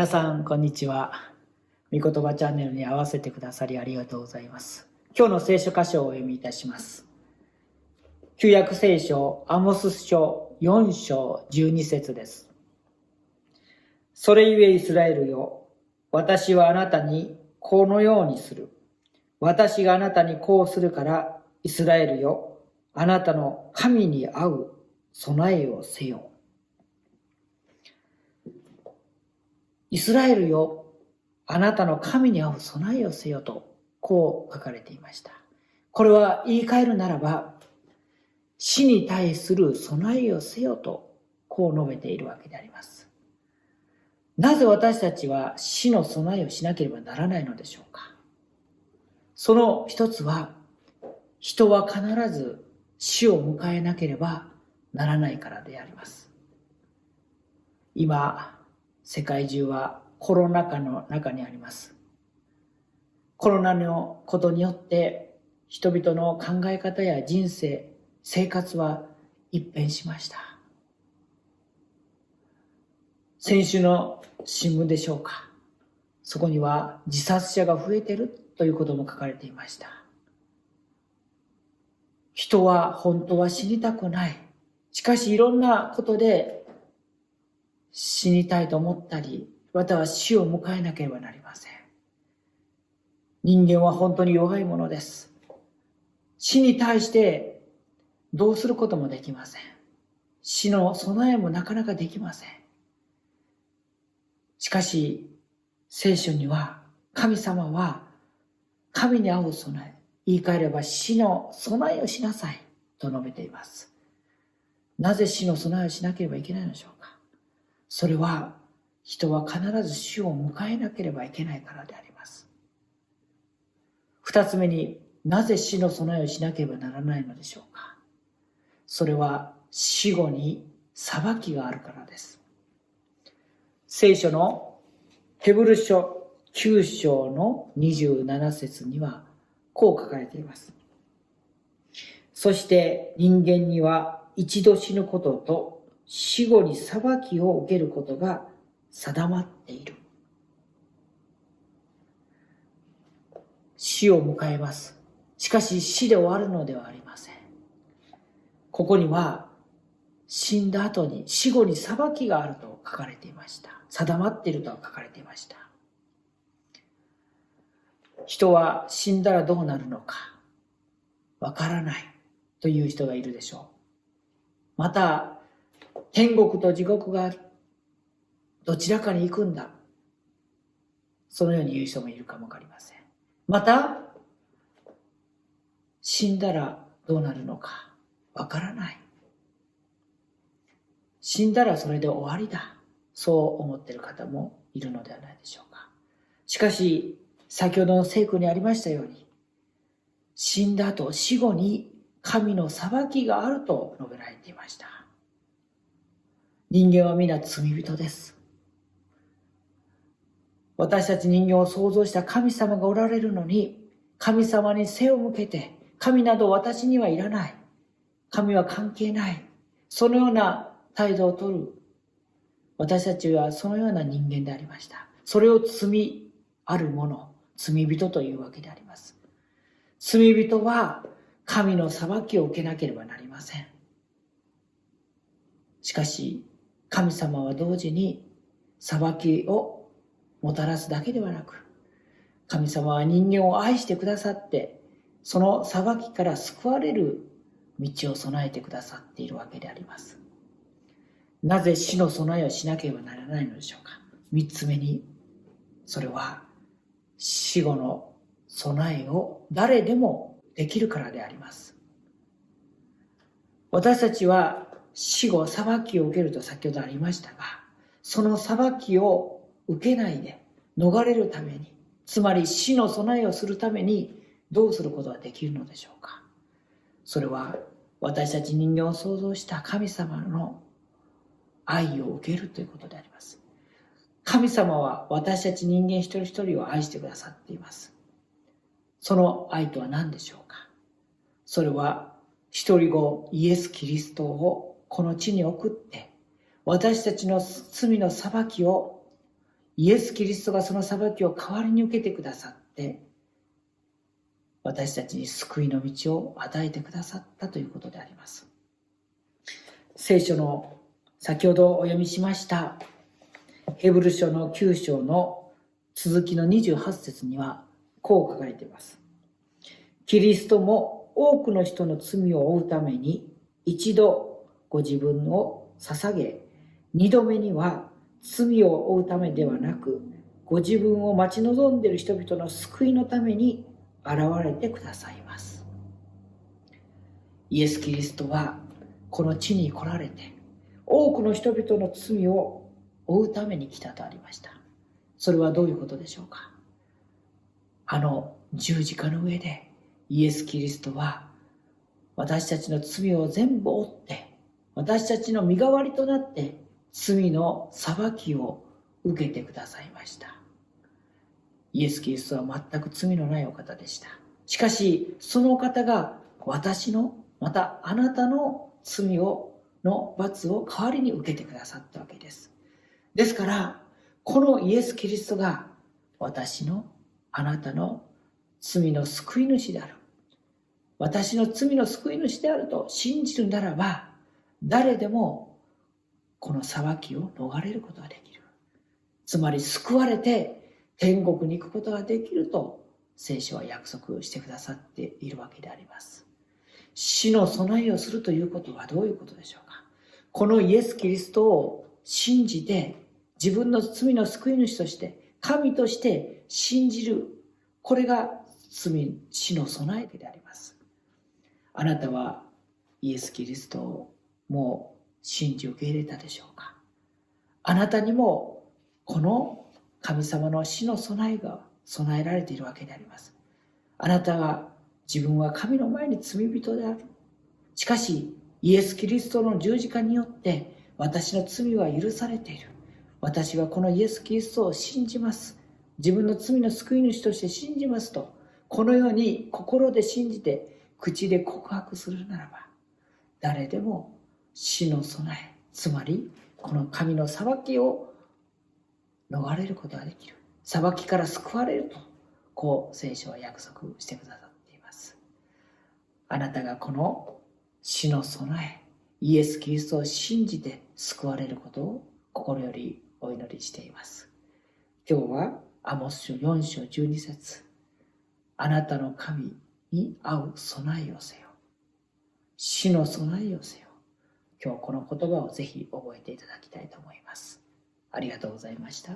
皆さん、こんにちは。御言葉チャンネルに合わせてくださりありがとうございます。今日の聖書箇所をお読みいたします。旧約聖書、アモス書4章12節です。それゆえイスラエルよ、私はあなたにこのようにする。私があなたにこうするから、イスラエルよ、あなたの神に合う備えをせよ。イスラエルよ、あなたの神に合う備えをせよと、こう書かれていました。これは言い換えるならば、死に対する備えをせよと、こう述べているわけであります。なぜ私たちは死の備えをしなければならないのでしょうかその一つは、人は必ず死を迎えなければならないからであります。今、世界中はコロナ禍の中にあります。コロナのことによって人々の考え方や人生、生活は一変しました。先週の新聞でしょうか。そこには自殺者が増えてるということも書かれていました。人は本当は死にたくない。しかしいろんなことで死にたいと思ったり、または死を迎えなければなりません。人間は本当に弱いものです。死に対してどうすることもできません。死の備えもなかなかできません。しかし、聖書には神様は神に合う備え、言い換えれば死の備えをしなさいと述べています。なぜ死の備えをしなければいけないのでしょうかそれは人は必ず死を迎えなければいけないからであります。二つ目になぜ死の備えをしなければならないのでしょうかそれは死後に裁きがあるからです。聖書のヘブル書9章の27節にはこう書かれています。そして人間には一度死ぬことと死後に裁きを受けることが定まっている。死を迎えます。しかし死で終わるのではありません。ここには死んだ後に死後に裁きがあると書かれていました。定まっていると書かれていました。人は死んだらどうなるのかわからないという人がいるでしょう。また天国と地獄がある。どちらかに行くんだ。そのように言う人もいるかもわかりません。また、死んだらどうなるのかわからない。死んだらそれで終わりだ。そう思ってる方もいるのではないでしょうか。しかし、先ほどの聖句にありましたように、死んだ後、死後に神の裁きがあると述べられていました。人間は皆罪人です。私たち人間を創造した神様がおられるのに、神様に背を向けて、神など私にはいらない。神は関係ない。そのような態度をとる。私たちはそのような人間でありました。それを罪あるもの、罪人というわけであります。罪人は神の裁きを受けなければなりません。しかし、神様は同時に裁きをもたらすだけではなく、神様は人間を愛してくださって、その裁きから救われる道を備えてくださっているわけであります。なぜ死の備えをしなければならないのでしょうか？三つ目に、それは死後の備えを誰でもできるからであります。私たちは死後裁きを受けると先ほどありましたが、その裁きを受けないで逃れるために、つまり死の備えをするためにどうすることができるのでしょうか。それは私たち人間を創造した神様の愛を受けるということであります。神様は私たち人間一人一人を愛してくださっています。その愛とは何でしょうかそれは一人子イエス・キリストをこの地に送って、私たちの罪の裁きをイエス・キリストがその裁きを代わりに受けてくださって私たちに救いの道を与えてくださったということであります。聖書の先ほどお読みしましたヘブル書の9章の続きの28節にはこう書かれています。キリストも多くの人の罪を負うために一度ご自分を捧げ二度目には罪を負うためではなくご自分を待ち望んでいる人々の救いのために現れてくださいます。イエス・キリストはこの地に来られて多くの人々の罪を負うために来たとありました。それはどういうことでしょうか？あの十字架の上でイエス・キリストは私たちの罪を全部負って私たちの身代わりとなって罪の裁きを受けてくださいました。イエス・キリストは全く罪のないお方でした。しかしそのお方が私のまたあなたの罪をの罰を代わりに受けてくださったわけです。ですからこのイエス・キリストが私のあなたの罪の救い主である。私の罪の救い主であると信じるならば誰でもこの裁きを逃れることができる。つまり救われて天国に行くことができると聖書は約束してくださっているわけであります。死の備えをするということはどういうことでしょうか。このイエス・キリストを信じて自分の罪の救い主として神として信じる。これが罪死の備えであります。あなたはイエス・キリストをもう信じ受け入れたでしょうか？あなたにもこの神様の死の備えが備えられているわけであります。あなたは自分は神の前に罪人である。しかしイエス・キリストの十字架によって私の罪は許されている。私はこのイエス・キリストを信じます。自分の罪の救い主として信じますとこのように心で信じて口で告白するならば誰でも死の備え。つまりこの神の裁きを逃れることができる。裁きから救われるとこう聖書は約束してくださっています。あなたがこの死の備えイエス・キリストを信じて救われることを心よりお祈りしています。今日はアモス書4章12節。あなたの神に合う備えをせよ。死の備えをせよ。今日この言葉をぜひ覚えていただきたいと思います。ありがとうございました。